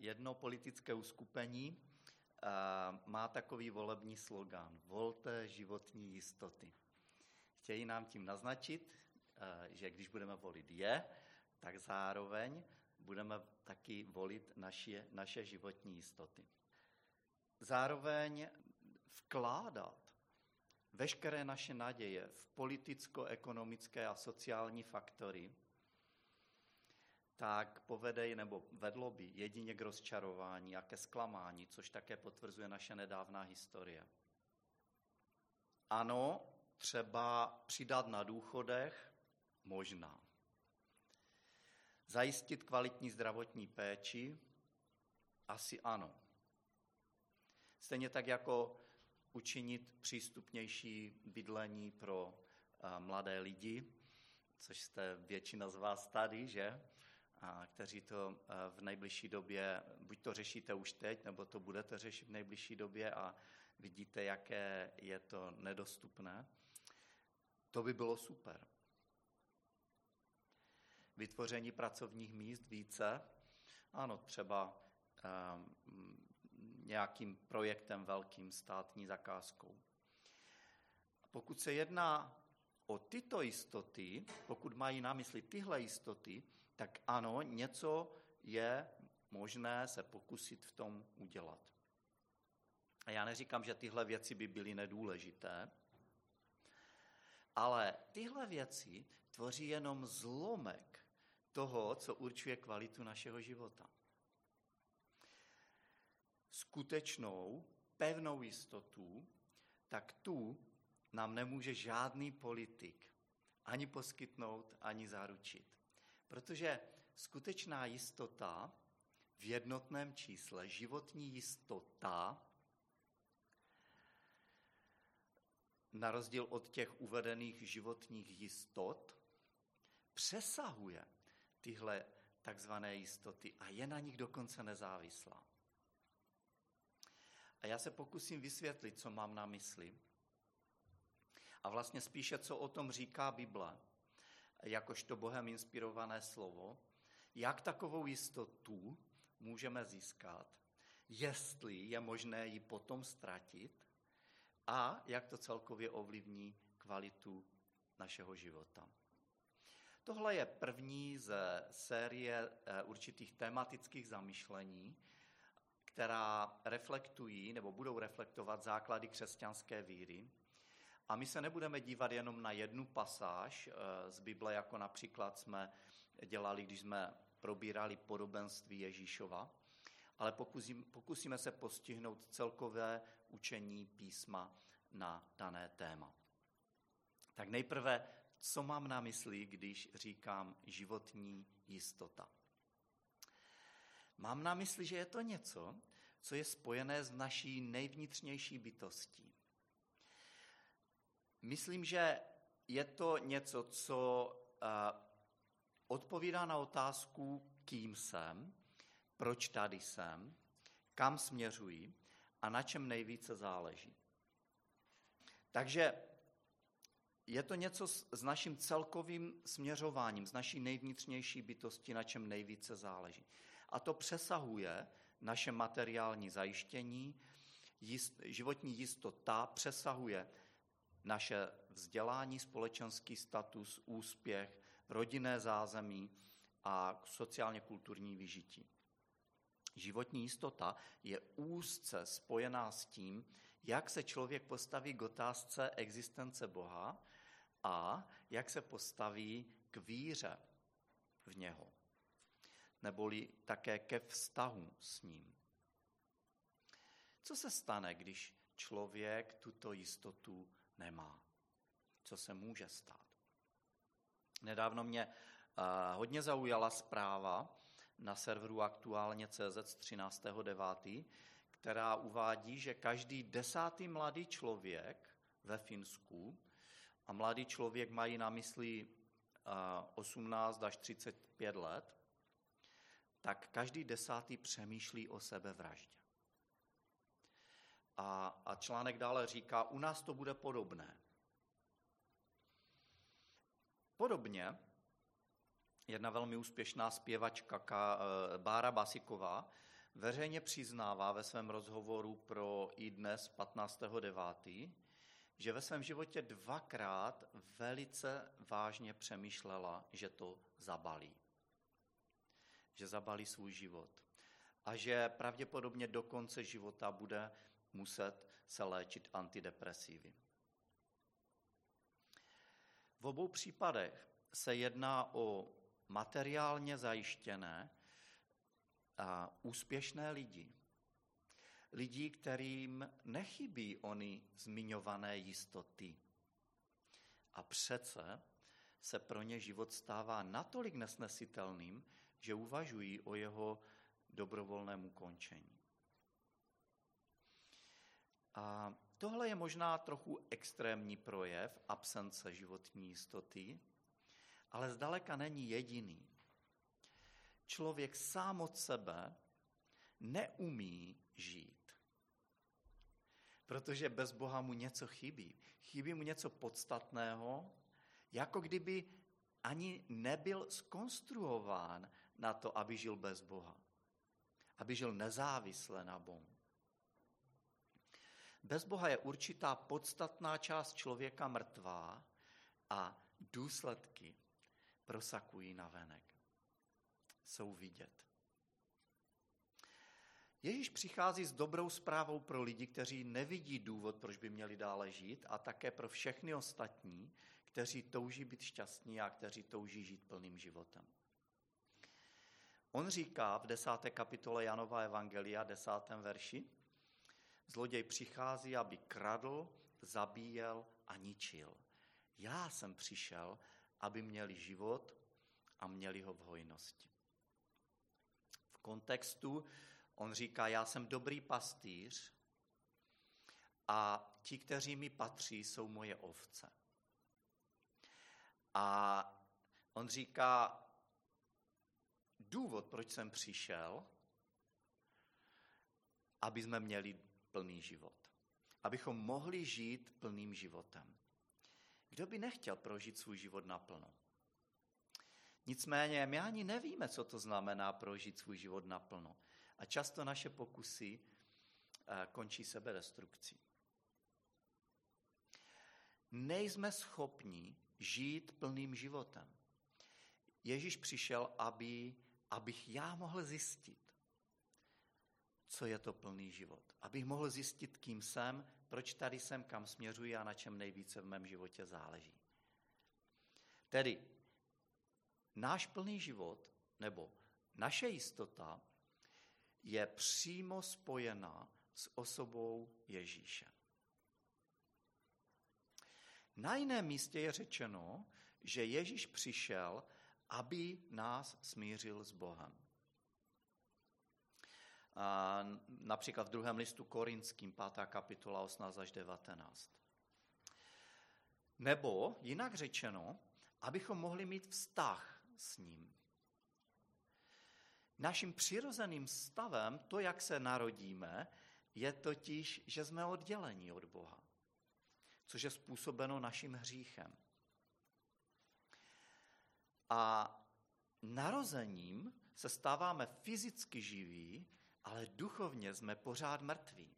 jedno politické uskupení má takový volební slogan Volte životní jistoty. Chtějí nám tím naznačit, eh, že když budeme volit je, tak zároveň budeme taky volit naše, naše životní jistoty. Zároveň vkládat veškeré naše naděje v politicko-ekonomické a sociální faktory, tak povede nebo vedlo by jedině k rozčarování a ke zklamání, což také potvrzuje naše nedávná historie. Ano, třeba přidat na důchodech, možná. Zajistit kvalitní zdravotní péči, asi ano. Stejně tak jako učinit přístupnější bydlení pro eh, mladé lidi, což jste většina z vás tady, že? A kteří to eh, v nejbližší době, buď to řešíte už teď, nebo to budete řešit v nejbližší době a vidíte, jaké je to nedostupné. To by bylo super. Vytvoření pracovních míst více, ano, třeba um, nějakým projektem velkým státní zakázkou. Pokud se jedná o tyto jistoty, pokud mají na mysli tyhle jistoty, tak ano, něco je možné se pokusit v tom udělat. A já neříkám, že tyhle věci by byly nedůležité, ale tyhle věci tvoří jenom zlomek toho, co určuje kvalitu našeho života skutečnou, pevnou jistotu, tak tu nám nemůže žádný politik ani poskytnout, ani zaručit. Protože skutečná jistota v jednotném čísle, životní jistota, na rozdíl od těch uvedených životních jistot, přesahuje tyhle takzvané jistoty a je na nich dokonce nezávislá. A já se pokusím vysvětlit, co mám na mysli. A vlastně spíše, co o tom říká Bible, jakožto Bohem inspirované slovo, jak takovou jistotu můžeme získat, jestli je možné ji potom ztratit a jak to celkově ovlivní kvalitu našeho života. Tohle je první ze série eh, určitých tematických zamyšlení, která reflektují nebo budou reflektovat základy křesťanské víry. A my se nebudeme dívat jenom na jednu pasáž eh, z Bible, jako například jsme dělali, když jsme probírali podobenství Ježíšova, ale pokusím, pokusíme se postihnout celkové učení písma na dané téma. Tak nejprve, co mám na mysli, když říkám životní jistota? Mám na mysli, že je to něco, co je spojené s naší nejvnitřnější bytostí. Myslím, že je to něco, co uh, odpovídá na otázku, kým jsem, proč tady jsem, kam směřuji a na čem nejvíce záleží. Takže je to něco s naším celkovým směřováním, s naší nejvnitřnější bytosti, na čem nejvíce záleží. A to přesahuje naše materiální zajištění, jist, životní jistota přesahuje naše vzdělání, společenský status, úspěch, rodinné zázemí a sociálně kulturní vyžití. Životní jistota je úzce spojená s tím, jak se člověk postaví k otázce existence Boha a jak se postaví k víře v něho neboli také ke vztahu s ním. Co se stane, když člověk tuto jistotu nemá? Co se může stát? Nedávno mě uh, hodně zaujala zpráva na serveru aktuálně CZ 13.9., která uvádí, že každý desátý mladý člověk ve Finsku, a mladý člověk mají na mysli uh, 18 až 35 let, tak každý desátý přemýšlí o sebevraždě. A, a článek dále říká, u nás to bude podobné. Podobně jedna velmi úspěšná zpěvačka Bára Basiková veřejně přiznává ve svém rozhovoru pro i dnes 15.9., že ve svém životě dvakrát velice vážně přemýšlela, že to zabalí. Že zabalí svůj život. A že pravděpodobně do konce života bude muset se léčit antidepresivy. V obou případech se jedná o materiálně zajištěné a úspěšné lidi. Lidi, kterým nechybí oni zmiňované jistoty. A přece se pro ně život stává natolik nesnesitelným, že uvažují o jeho dobrovolném ukončení. A tohle je možná trochu extrémní projev absence životní jistoty, ale zdaleka není jediný. Člověk sám od sebe neumí žít. Protože bez Boha mu něco chybí. Chybí mu něco podstatného, jako kdyby ani nebyl skonstruován na to, aby žil bez Boha. Aby žil nezávisle na Bohu. Bez Boha je určitá podstatná část člověka mrtvá a důsledky prosakují na venek. Jsou vidět. Ježíš přichází s dobrou zprávou pro lidi, kteří nevidí důvod, proč by měli dále žít, a také pro všechny ostatní, kteří touží být šťastní a kteří touží žít plným životem. On říká v desáté kapitole Janova Evangelia, desátém verši, zloděj přichází, aby kradl, zabíjel a ničil. Já jsem přišel, aby měli život a měli ho v hojnosti. V kontextu on říká, já jsem dobrý pastýř a ti, kteří mi patří, jsou moje ovce. A on říká, důvod, proč jsem přišel, aby jsme měli plný život. Abychom mohli žít plným životem. Kdo by nechtěl prožít svůj život naplno? Nicméně my ani nevíme, co to znamená prožít svůj život naplno. A často naše pokusy eh, končí sebedestrukcí. Nejsme schopni žít plným životem. Ježíš přišel, aby, abych já mohl zjistit, co je to plný život. Abych mohl zjistit, kým jsem, proč tady jsem, kam směřuji a na čem nejvíce v mém životě záleží. Tedy náš plný život, nebo naše jistota, je přímo spojena s osobou Ježíše. Na jiném místě je řečeno, že Ježíš přišel, aby nás smířil s Bohem. A například v druhém listu Korinským, 5. kapitola 18 až 19. Nebo jinak řečeno, abychom mohli mít vztah s ním. Naším přirozeným stavem, to, jak se narodíme, je totiž, že jsme oddělení od Boha, což je způsobeno naším hříchem. A narozením se stáváme fyzicky živí, ale duchovně jsme pořád mrtví.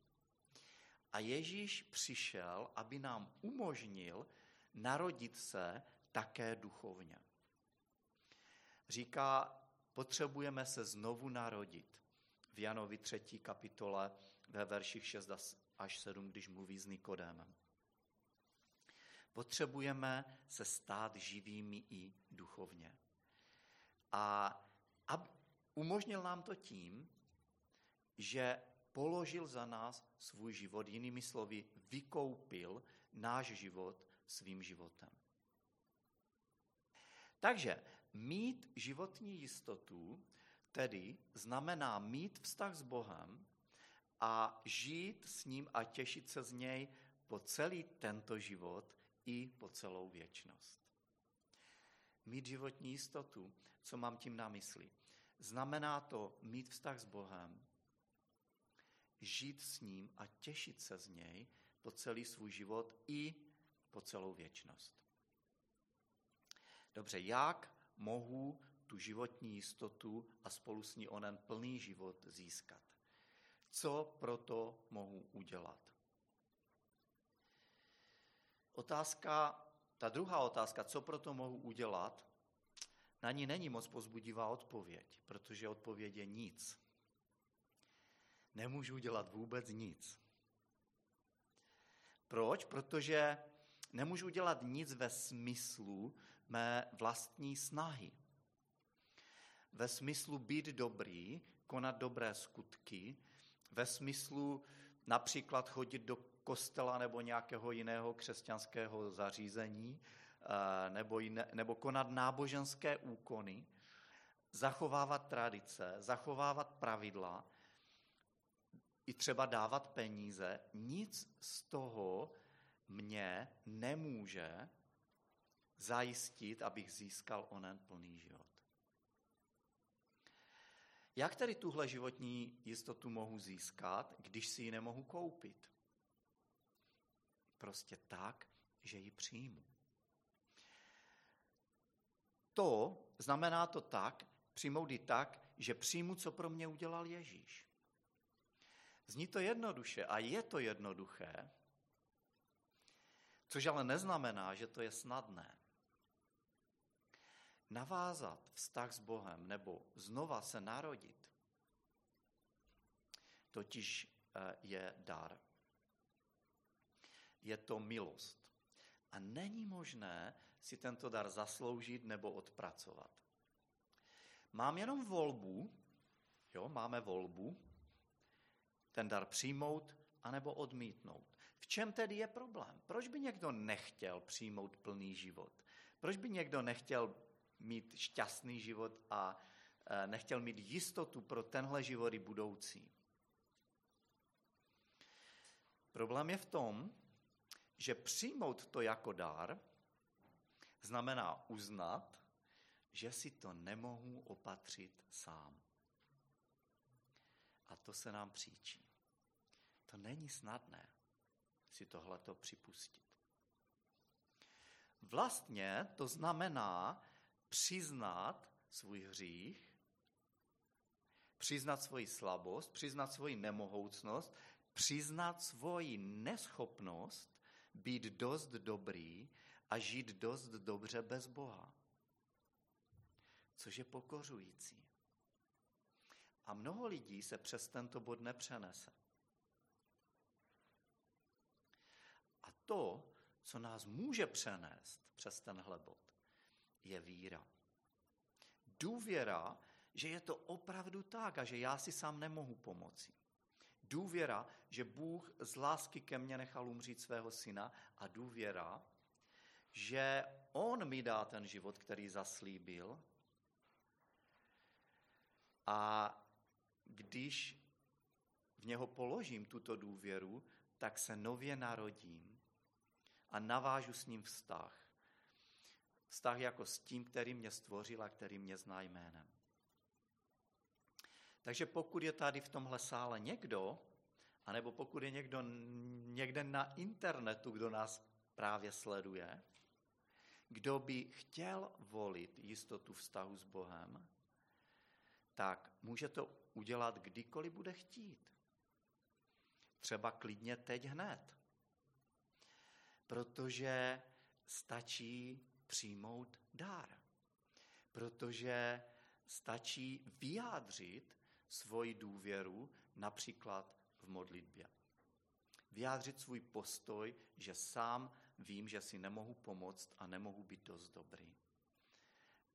A Ježíš přišel, aby nám umožnil narodit se také duchovně. Říká, potřebujeme se znovu narodit. V Janovi 3. kapitole ve verších 6 až 7, když mluví s Nikodémem. Potřebujeme se stát živými i duchovně. A, a umožnil nám to tím, že položil za nás svůj život, jinými slovy, vykoupil náš život svým životem. Takže mít životní jistotu tedy znamená mít vztah s Bohem a žít s ním a těšit se z něj po celý tento život i po celou věčnost. Mít životní jistotu, co mám tím na mysli? Znamená to mít vztah s Bohem, žít s ním a těšit se z něj po celý svůj život i po celou věčnost. Dobře, jak mohu tu životní jistotu a spolu s ní onen plný život získat. Co proto mohu udělat? Otázka, ta druhá otázka, co proto mohu udělat, na ní není moc pozbudivá odpověď, protože odpověď je nic. Nemůžu udělat vůbec nic. Proč? Protože nemůžu dělat nic ve smyslu mé vlastní snahy. Ve smyslu být dobrý, konat dobré skutky, ve smyslu například chodit do kostela nebo nějakého jiného křesťanského zařízení, eh, nebo, jiné, nebo konat náboženské úkony, zachovávat tradice, zachovávat pravidla, i třeba dávat peníze, nic z toho mě nemůže zajistit, abych získal onen plný život. Jak tedy tuhle životní jistotu mohu získat, když si ji nemohu koupit? Prostě tak, že ji přijmu. To znamená to tak, přijmout ji tak, že přijmu, co pro mě udělal Ježíš. Zní to jednoduše a je to jednoduché, což ale neznamená, že to je snadné. Navázat vztah s Bohem nebo znova se narodit, totiž eh, je dar. Je to milost. A není možné si tento dar zasloužit nebo odpracovat. Mám jenom volbu, jo, máme volbu, ten dar přijmout anebo odmítnout. V čem tedy je problém? Proč by někdo nechtěl přijmout plný život? Proč by někdo nechtěl mít šťastný život a e, nechtěl mít jistotu pro tenhle život i budoucí? Problém je v tom, že přijmout to jako dar znamená uznat, že si to nemohu opatřit sám. To se nám příčí. To není snadné si tohleto připustit. Vlastně to znamená přiznat svůj hřích, přiznat svoji slabost, přiznat svoji nemohoucnost, přiznat svoji neschopnost být dost dobrý a žít dost dobře bez Boha. Což je pokořující. A mnoho lidí se přes tento bod nepřenese. A to, co nás může přenést přes tenhle bod, je víra. Důvěra, že je to opravdu tak a že já si sám nemohu pomoci. Důvěra, že Bůh z lásky ke mně nechal umřít svého syna a důvěra, že On mi dá ten život, který zaslíbil a když v něho položím tuto důvěru, tak se nově narodím a navážu s ním vztah. Vztah jako s tím, který mě stvořil a který mě zná jménem. Takže pokud je tady v tomhle sále někdo, anebo pokud je někdo někde na internetu, kdo nás právě sleduje, kdo by chtěl volit jistotu vztahu s Bohem, tak může to udělat kdykoliv bude chtít. Třeba klidně teď hned. Protože stačí přijmout dár. Protože stačí vyjádřit svoji důvěru například v modlitbě. Vyjádřit svůj postoj, že sám vím, že si nemohu pomoct a nemohu být dost dobrý.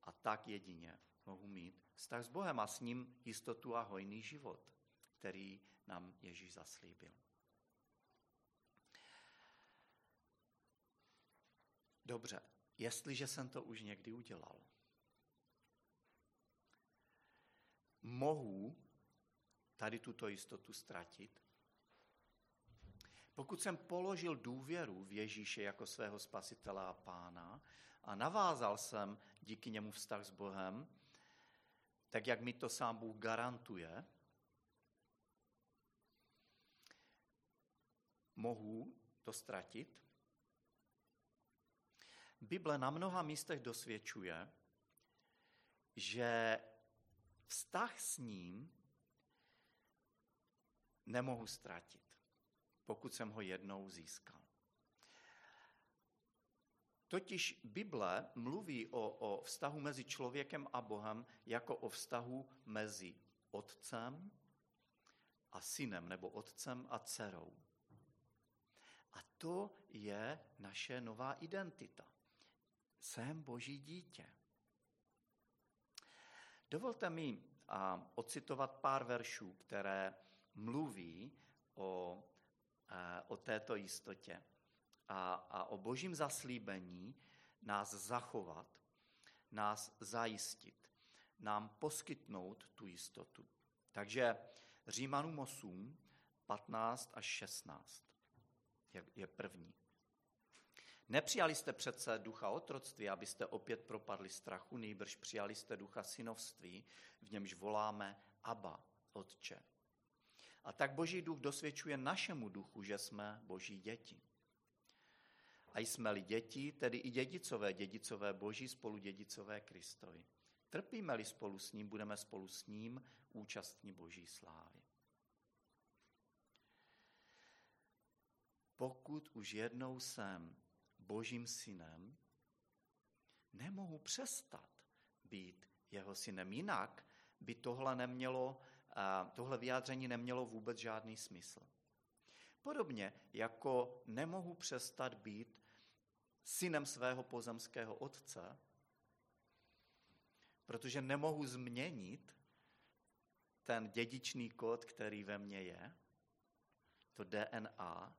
A tak jedině mohu mít vztah s Bohem a s ním jistotu a hojný život, který nám Ježíš zaslíbil. Dobře, jestliže jsem to už někdy udělal, mohu tady tuto jistotu ztratit? Pokud jsem položil důvěru v Ježíše jako svého spasitele a pána a navázal jsem díky němu vztah s Bohem, tak jak mi to sám Bůh garantuje, mohu to ztratit? Bible na mnoha místech dosvědčuje, že vztah s ním nemohu ztratit, pokud jsem ho jednou získal. Totiž Bible mluví o, o vztahu mezi člověkem a Bohem jako o vztahu mezi otcem a synem, nebo otcem a dcerou. A to je naše nová identita. Jsem boží dítě. Dovolte mi a, ocitovat pár veršů, které mluví o, a, o této jistotě a, a o božím zaslíbení nás zachovat, nás zajistit, nám poskytnout tu jistotu. Takže Římanům 8, 15 až 16 je, je první. Nepřijali jste přece ducha otroctví, abyste opět propadli strachu, nejbrž přijali jste ducha synovství, v němž voláme Abba, Otče. A tak Boží duch dosvědčuje našemu duchu, že jsme Boží děti. A jsme-li děti, tedy i dědicové, dědicové Boží, spolu dědicové Kristovi. Trpíme-li spolu s ním, budeme spolu s ním účastní Boží slávy. Pokud už jednou jsem Božím synem, nemohu přestat být jeho synem. Jinak by tohle, nemělo, tohle vyjádření nemělo vůbec žádný smysl. Podobně jako nemohu přestat být synem svého pozemského otce, protože nemohu změnit ten dědičný kód, který ve mně je, to DNA,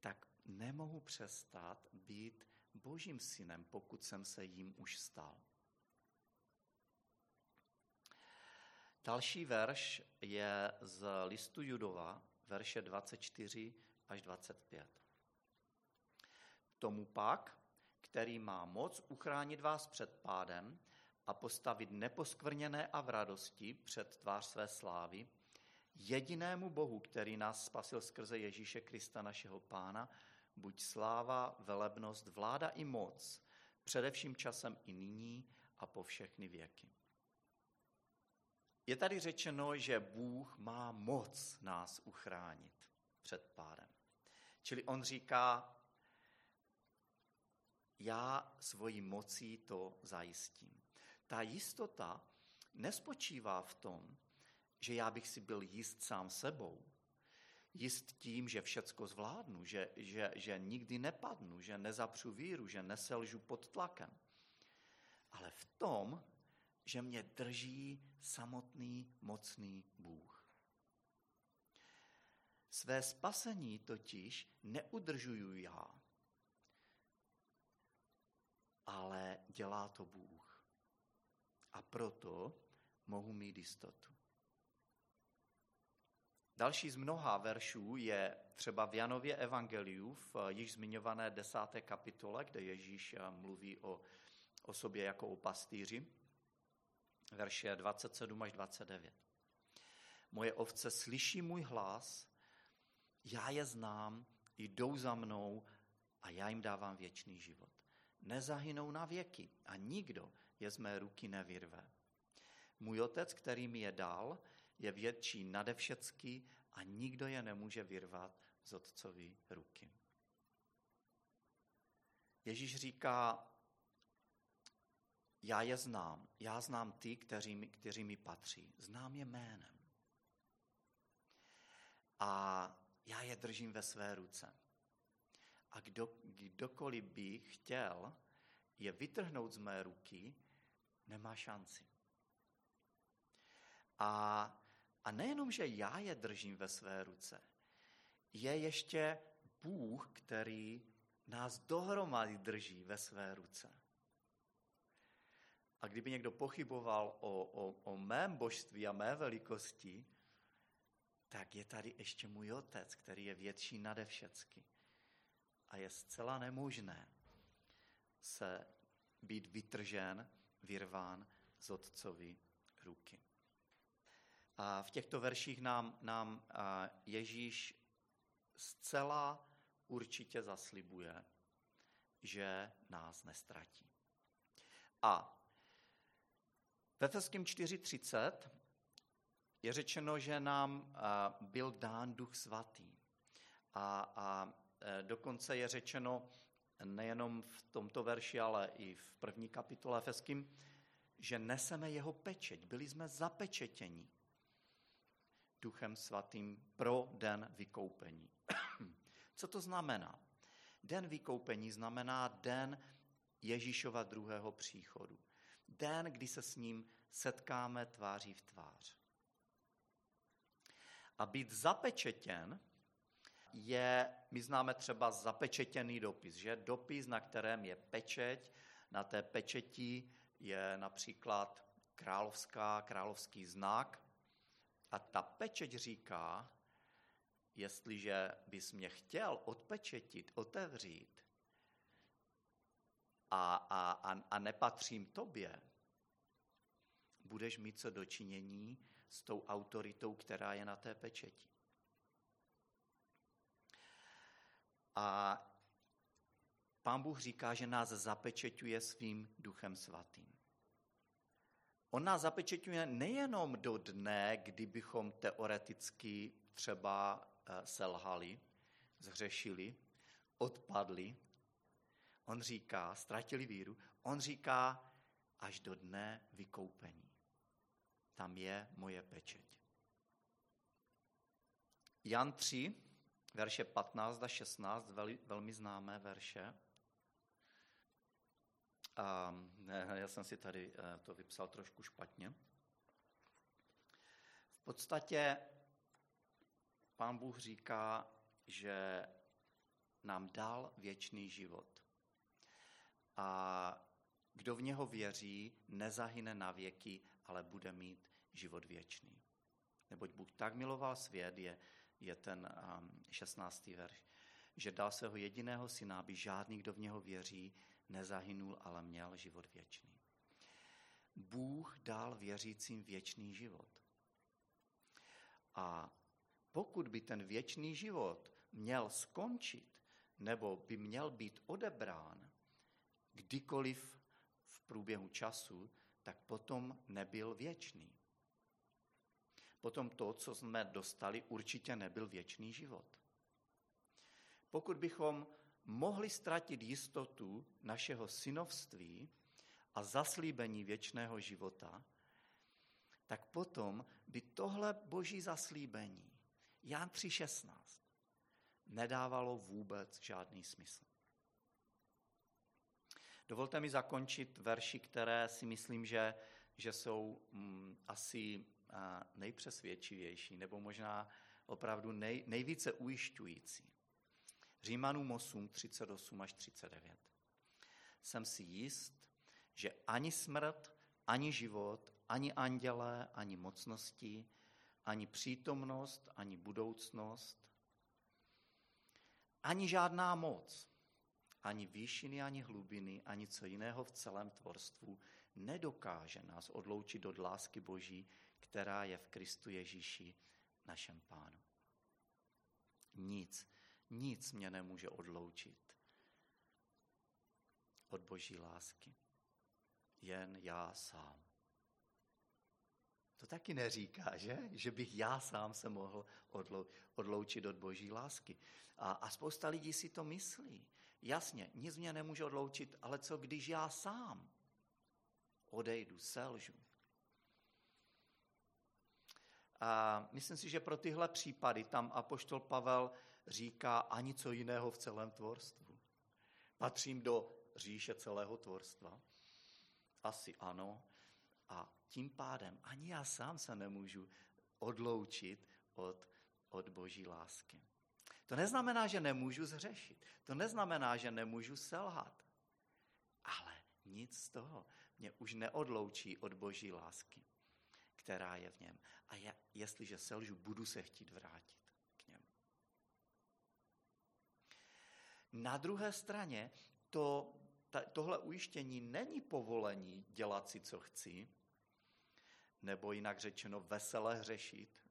tak nemohu přestat být božím synem, pokud jsem se jím už stal. Další verš je z listu Judova, verše 24 až 25. Tomu pak, který má moc uchránit vás před pádem a postavit neposkvrněné a v radosti před tvář své slávy, jedinému Bohu, který nás spasil skrze Ježíše Krista, našeho Pána, buď sláva, velebnost, vláda i moc, především časem i nyní a po všechny věky. Je tady řečeno, že Bůh má moc nás uchránit před pádem. Čili on říká, já svojí mocí to zajistím. Ta jistota nespočívá v tom, že já bych si byl jist sám sebou, jist tím, že všecko zvládnu, že, že, že nikdy nepadnu, že nezapřu víru, že neselžu pod tlakem. Ale v tom, že mě drží samotný mocný Bůh. Své spasení totiž neudržuju já, ale dělá to Bůh. A proto mohu mít jistotu. Další z mnoha veršů je třeba v Janově Evangeliu v již zmiňované desáté kapitole, kde Ježíš mluví o, o sobě jako o pastýři, verše 27 až 29. Moje ovce slyší můj hlas, já je znám, jdou za mnou a já jim dávám věčný život. Nezahynou na věky a nikdo je z mé ruky nevyrve. Můj otec, který mi je dal, je větší nade všecky a nikdo je nemůže vyrvat z otcovy ruky. Ježíš říká, já je znám, já znám ty, kteří mi, kteří mi patří, znám je jménem. A já je držím ve své ruce. A kdo, kdokoliv by chtěl je vytrhnout z mé ruky, nemá šanci. A a nejenom, že já je držím ve své ruce, je ještě Bůh, který nás dohromady drží ve své ruce. A kdyby někdo pochyboval o, o, o mém božství a mé velikosti, tak je tady ještě můj otec, který je větší nade všecky. A je zcela nemožné se být vytržen, vyrván z otcovi ruky. A v těchto verších nám, nám Ježíš zcela určitě zaslibuje, že nás nestratí. A Efeským 4.30 je řečeno, že nám byl dán duch svatý. A, a e, dokonce je řečeno nejenom v tomto verši, ale i v první kapitole Efeským, že neseme jeho pečeť. Byli jsme zapečetěni duchem svatým pro den vykoupení. Co to znamená? Den vykoupení znamená den Ježíšova druhého příchodu. Den, kdy se s ním setkáme tváří v tvář. A být zapečetěn je, my známe třeba zapečetěný dopis, že dopis, na kterém je pečeť, na té pečeti je například královská, královský znak a ta pečeť říká, jestliže bys mě chtěl odpečetit, otevřít a, a, a, a nepatřím tobě, budeš mít co dočinění s tou autoritou, která je na té pečeti. A pán Bůh říká, že nás zapečeťuje svým duchem svatým. On nás zapečeťuje nejenom do dne, kdybychom teoreticky třeba eh, selhali, zhřešili, odpadli. On říká, ztratili víru, on říká až do dne vykoupení. Tam je moje pečeť. Jan 3, verše 15 a 16, velmi známé verše. A já jsem si tady eh, to vypsal trošku špatně. V podstatě pán Bůh říká, že nám dal věčný život. A kdo v něho věří, nezahyne na věky, ale bude mít život věčný. Neboť Bůh tak miloval svět, je, je ten um, 16. verš, že dal svého jediného syna, aby žádný, kdo v něho věří, nezahynul, ale měl život věčný. Bůh dal věřícím věčný život. A pokud by ten věčný život měl skončit, nebo by měl být odebrán kdykoliv v průběhu času, tak potom nebyl věčný. Potom to, co jsme dostali, určitě nebyl věčný život. Pokud bychom mohli ztratit jistotu našeho synovství a zaslíbení věčného života, tak potom by tohle boží zaslíbení, Jan 3.16, nedávalo vůbec žádný smysl. Dovolte mi zakončit verši, které si myslím, že, že jsou mm, asi nejpřesvědčivější, nebo možná opravdu nej, nejvíce ujišťující. Římanům 8, 38 až 39. Jsem si jist, že ani smrt, ani život, ani andělé, ani mocnosti, ani přítomnost, ani budoucnost, ani žádná moc, ani výšiny, ani hlubiny, ani co jiného v celém tvorstvu nedokáže nás odloučit od lásky Boží, která je v Kristu Ježíši, našem pánu. Nic, nic mě nemůže odloučit od Boží lásky. Jen já sám. To taky neříká, že? Že bych já sám se mohl odloučit od Boží lásky. A, a spousta lidí si to myslí. Jasně, nic mě nemůže odloučit, ale co když já sám odejdu, selžu? A myslím si, že pro tyhle případy tam apoštol Pavel říká ani co jiného v celém tvorstvu. Patřím do říše celého tvorstva? Asi ano. A tím pádem ani já sám se nemůžu odloučit od, od boží lásky. To neznamená, že nemůžu zřešit. To neznamená, že nemůžu selhat. Ale nic z toho mě už neodloučí od boží lásky, která je v něm. A já, jestliže selžu, budu se chtít vrátit k němu. Na druhé straně to, ta, tohle ujištění není povolení dělat si, co chci, nebo jinak řečeno veselé hřešit,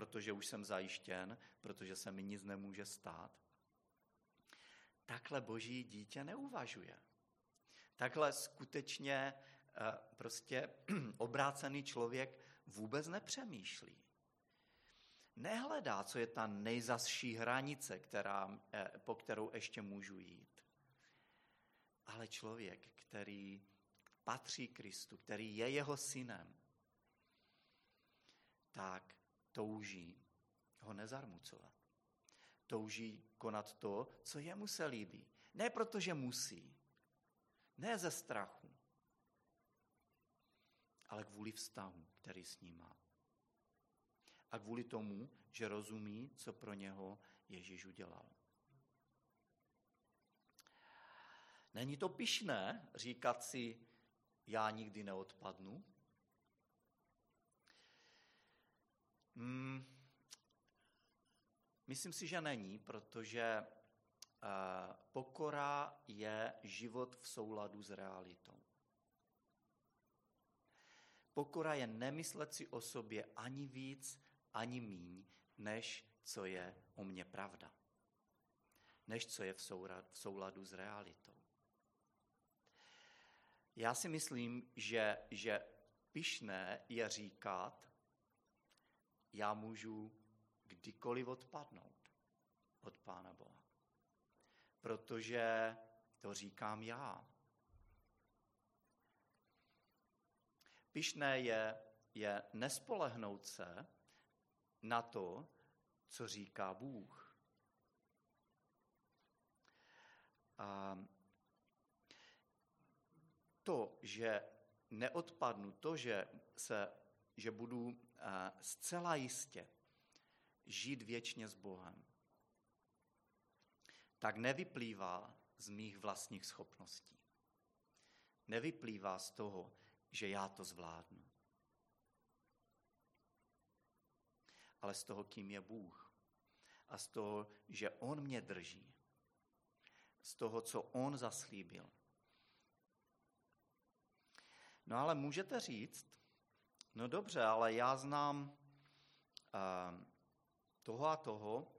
protože už jsem zajištěn, protože se mi nic nemůže stát. Takhle boží dítě neuvažuje. Takhle skutečně prostě obrácený člověk vůbec nepřemýšlí. Nehledá, co je ta nejzasší hranice, která, eh, po kterou ještě můžu jít. Ale člověk, který patří Kristu, který je jeho synem, tak touží ho nezarmucovat. Touží konat to, co jemu se líbí. Ne protože musí, ne ze strachu, ale kvůli vztahu, který s ním má. A kvůli tomu, že rozumí, co pro něho Ježíš udělal. Není to pišné říkat si, já nikdy neodpadnu? Hmm, myslím si, že není, protože uh, pokora je život v souladu s realitou. Pokora je nemyslet si o sobě ani víc, ani míň, než co je o mně pravda. Než co je v souladu s realitou. Já si myslím, že, že pišné je říkat, já můžu kdykoliv odpadnout od Pána Boha. Protože to říkám já. Pišné je, je nespolehnout se na to, co říká Bůh. A to, že neodpadnu, to, že, se, že budu zcela jistě žít věčně s Bohem, tak nevyplývá z mých vlastních schopností. Nevyplývá z toho, že já to zvládnu. Ale z toho, kým je Bůh. A z toho, že On mě drží. Z toho, co On zaslíbil. No ale můžete říct, no dobře, ale já znám uh, toho a toho,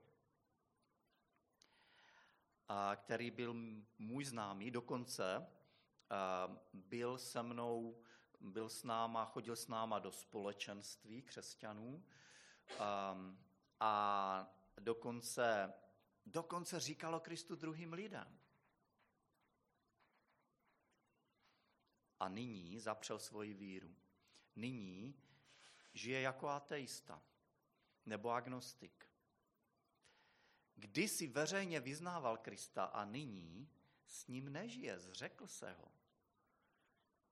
a který byl můj známý, dokonce uh, byl se mnou, byl s náma, chodil s náma do společenství křesťanů um, a dokonce, dokonce říkalo Kristu druhým lidem. a nyní zapřel svoji víru. Nyní žije jako ateista nebo agnostik. Kdysi veřejně vyznával Krista a nyní s ním nežije, zřekl se ho.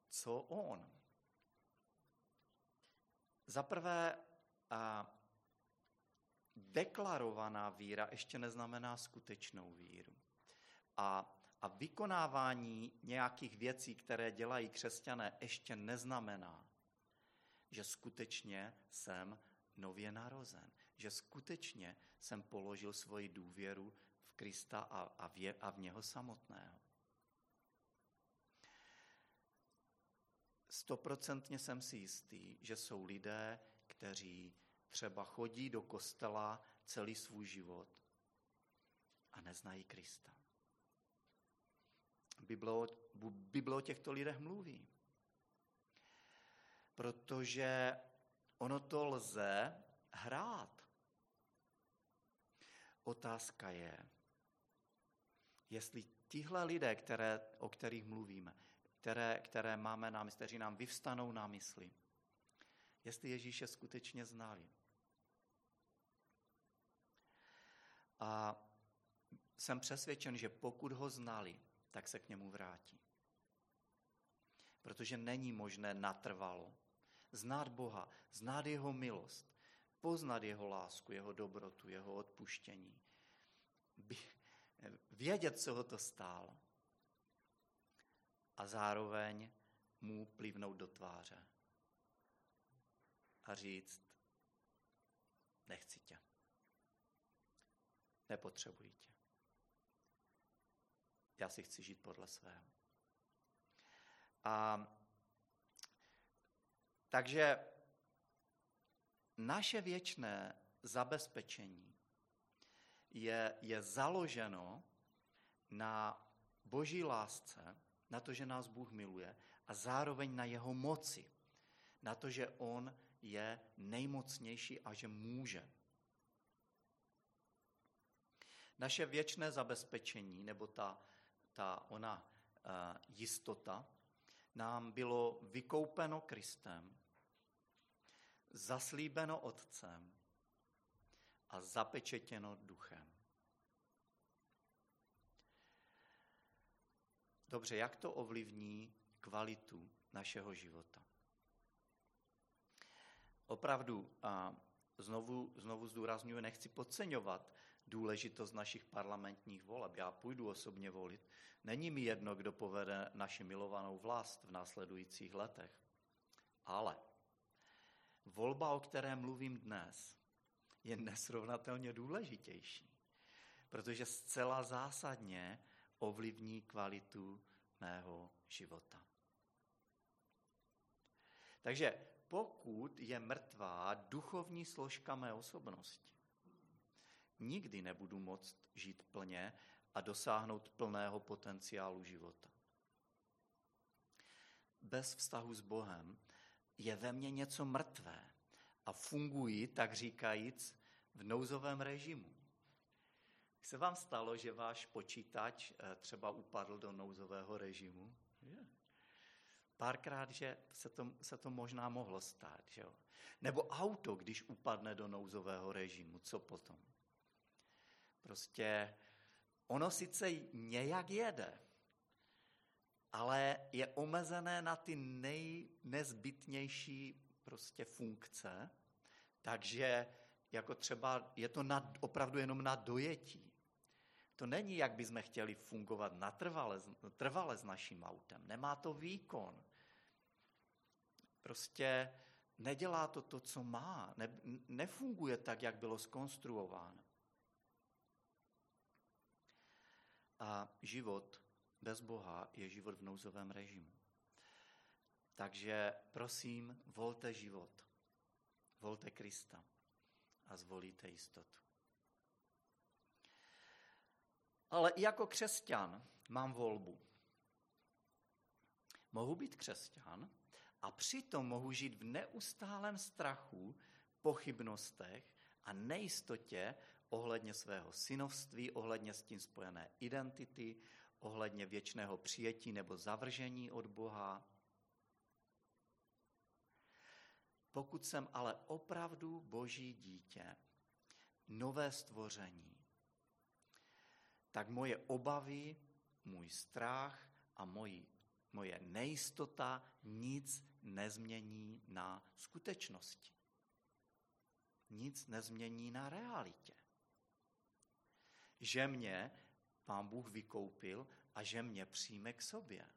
Co on? Za prvé, deklarovaná víra ještě neznamená skutečnou víru. A a vykonávání nějakých věcí, které dělají křesťané, ještě neznamená, že skutečně jsem nově narozen, že skutečně jsem položil svoji důvěru v Krista a, a, v, a v něho samotného. Stoprocentně jsem si jistý, že jsou lidé, kteří třeba chodí do kostela celý svůj život a neznají Krista. Bible, Bible o těchto lidech mluví. Protože ono to lze hrát. Otázka je, jestli tihle lidé, které, o kterých mluvíme, které, které máme na mysli, kteří nám vyvstanou na mysli, jestli Ježíše skutečně znali. A jsem přesvědčen, že pokud ho znali, tak se k němu vrátí. Protože není možné natrvalo znát Boha, znát jeho milost, poznat jeho lásku, jeho dobrotu, jeho odpuštění, vědět, co ho to stálo a zároveň mu plivnout do tváře a říct, nechci tě, nepotřebuji tě. Já si chci žít podle svého. A, takže naše věčné zabezpečení je, je založeno na boží lásce, na to, že nás Bůh miluje a zároveň na jeho moci. Na to, že on je nejmocnější a že může. Naše věčné zabezpečení, nebo ta, ta ona uh, jistota, nám bylo vykoupeno Kristem, zaslíbeno Otcem a zapečetěno duchem. Dobře, jak to ovlivní kvalitu našeho života? Opravdu, a znovu, znovu zdůraznuju, nechci podceňovat důležitost našich parlamentních voleb. Já půjdu osobně volit. Není mi jedno, kdo povede naši milovanou vlast v následujících letech. Ale volba, o které mluvím dnes, je nesrovnatelně důležitější, protože zcela zásadně ovlivní kvalitu mého života. Takže pokud je mrtvá duchovní složka mé osobnosti, nikdy nebudu moct žít plně a dosáhnout plného potenciálu života. Bez vztahu s Bohem je ve mně něco mrtvé a funguji, tak říkajíc, v nouzovém režimu. Se vám stalo, že váš počítač eh, třeba upadl do nouzového režimu? Párkrát, že se to, se to možná mohlo stát. Že jo? Nebo auto, když upadne do nouzového režimu, co potom? Prostě ono sice nějak jede, ale je omezené na ty nejnezbytnější prostě funkce, takže jako třeba je to na, opravdu jenom na dojetí. To není, jak bychom chtěli fungovat natrvale, trvale s naším autem. Nemá to výkon. Prostě nedělá to to, co má. Ne, nefunguje tak, jak bylo skonstruováno. A život bez Boha je život v nouzovém režimu. Takže prosím, volte život. Volte Krista a zvolíte jistotu. Ale i jako křesťan mám volbu. Mohu být křesťan a přitom mohu žít v neustálém strachu, pochybnostech a nejistotě ohledně svého synovství, ohledně s tím spojené identity, ohledně věčného přijetí nebo zavržení od Boha. Pokud jsem ale opravdu boží dítě, nové stvoření, tak moje obavy, můj strach a moji, moje nejistota nic nezmění na skutečnosti. Nic nezmění na realitě že mě pán Bůh vykoupil a že mě přijme k sobě,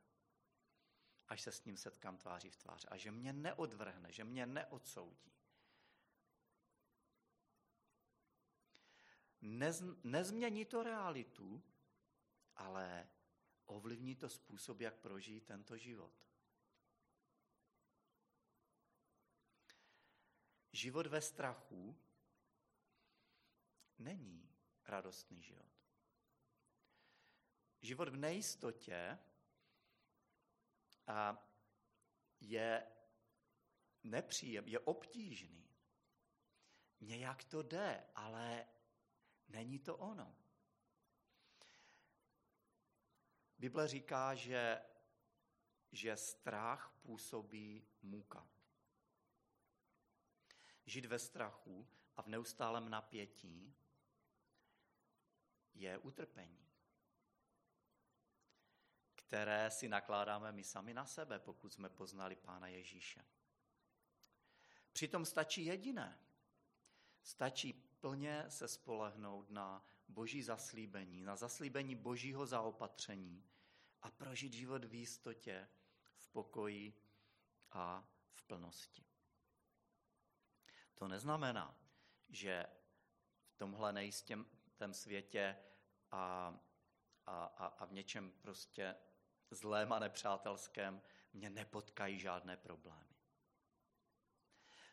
až se s ním setkám tváří v tvář. A že mě neodvrhne, že mě neodsoudí. Nez, nezmění to realitu, ale ovlivní to způsob, jak prožijí tento život. Život ve strachu není radostný život. Život v nejistotě a je nepříjem, je obtížný. Nějak to jde, ale není to ono. Bible říká, že, že strach působí muka. Žít ve strachu a v neustálém napětí je utrpení, které si nakládáme my sami na sebe, pokud jsme poznali Pána Ježíše. Přitom stačí jediné. Stačí plně se spolehnout na boží zaslíbení, na zaslíbení božího zaopatření a prožít život v jistotě, v pokoji a v plnosti. To neznamená, že v tomhle nejistém tém světě a, a, a, a v něčem prostě zlém a nepřátelském mě nepotkají žádné problémy.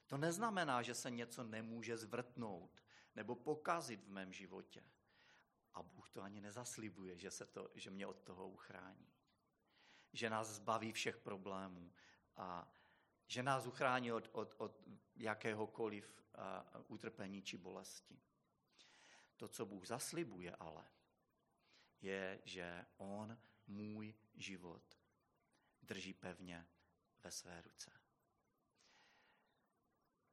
To neznamená, že se něco nemůže zvrtnout nebo pokazit v mém životě. A Bůh to ani nezaslibuje, že, se to, že mě od toho uchrání. že nás zbaví všech problémů a že nás uchrání od, od, od jakéhokoliv uh, utrpení či bolesti. To, co Bůh zaslibuje ale, je, že On můj život drží pevně ve své ruce.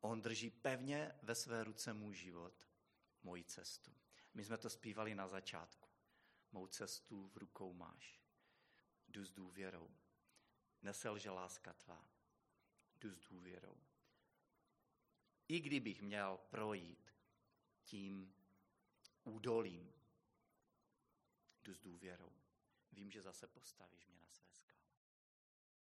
On drží pevně ve své ruce můj život, moji cestu. My jsme to zpívali na začátku. Mou cestu v rukou máš. Jdu s důvěrou. Neselže láska tvá. Jdu s důvěrou. I kdybych měl projít tím údolím, jdu s důvěrou. Vím, že zase postavíš mě na své skály.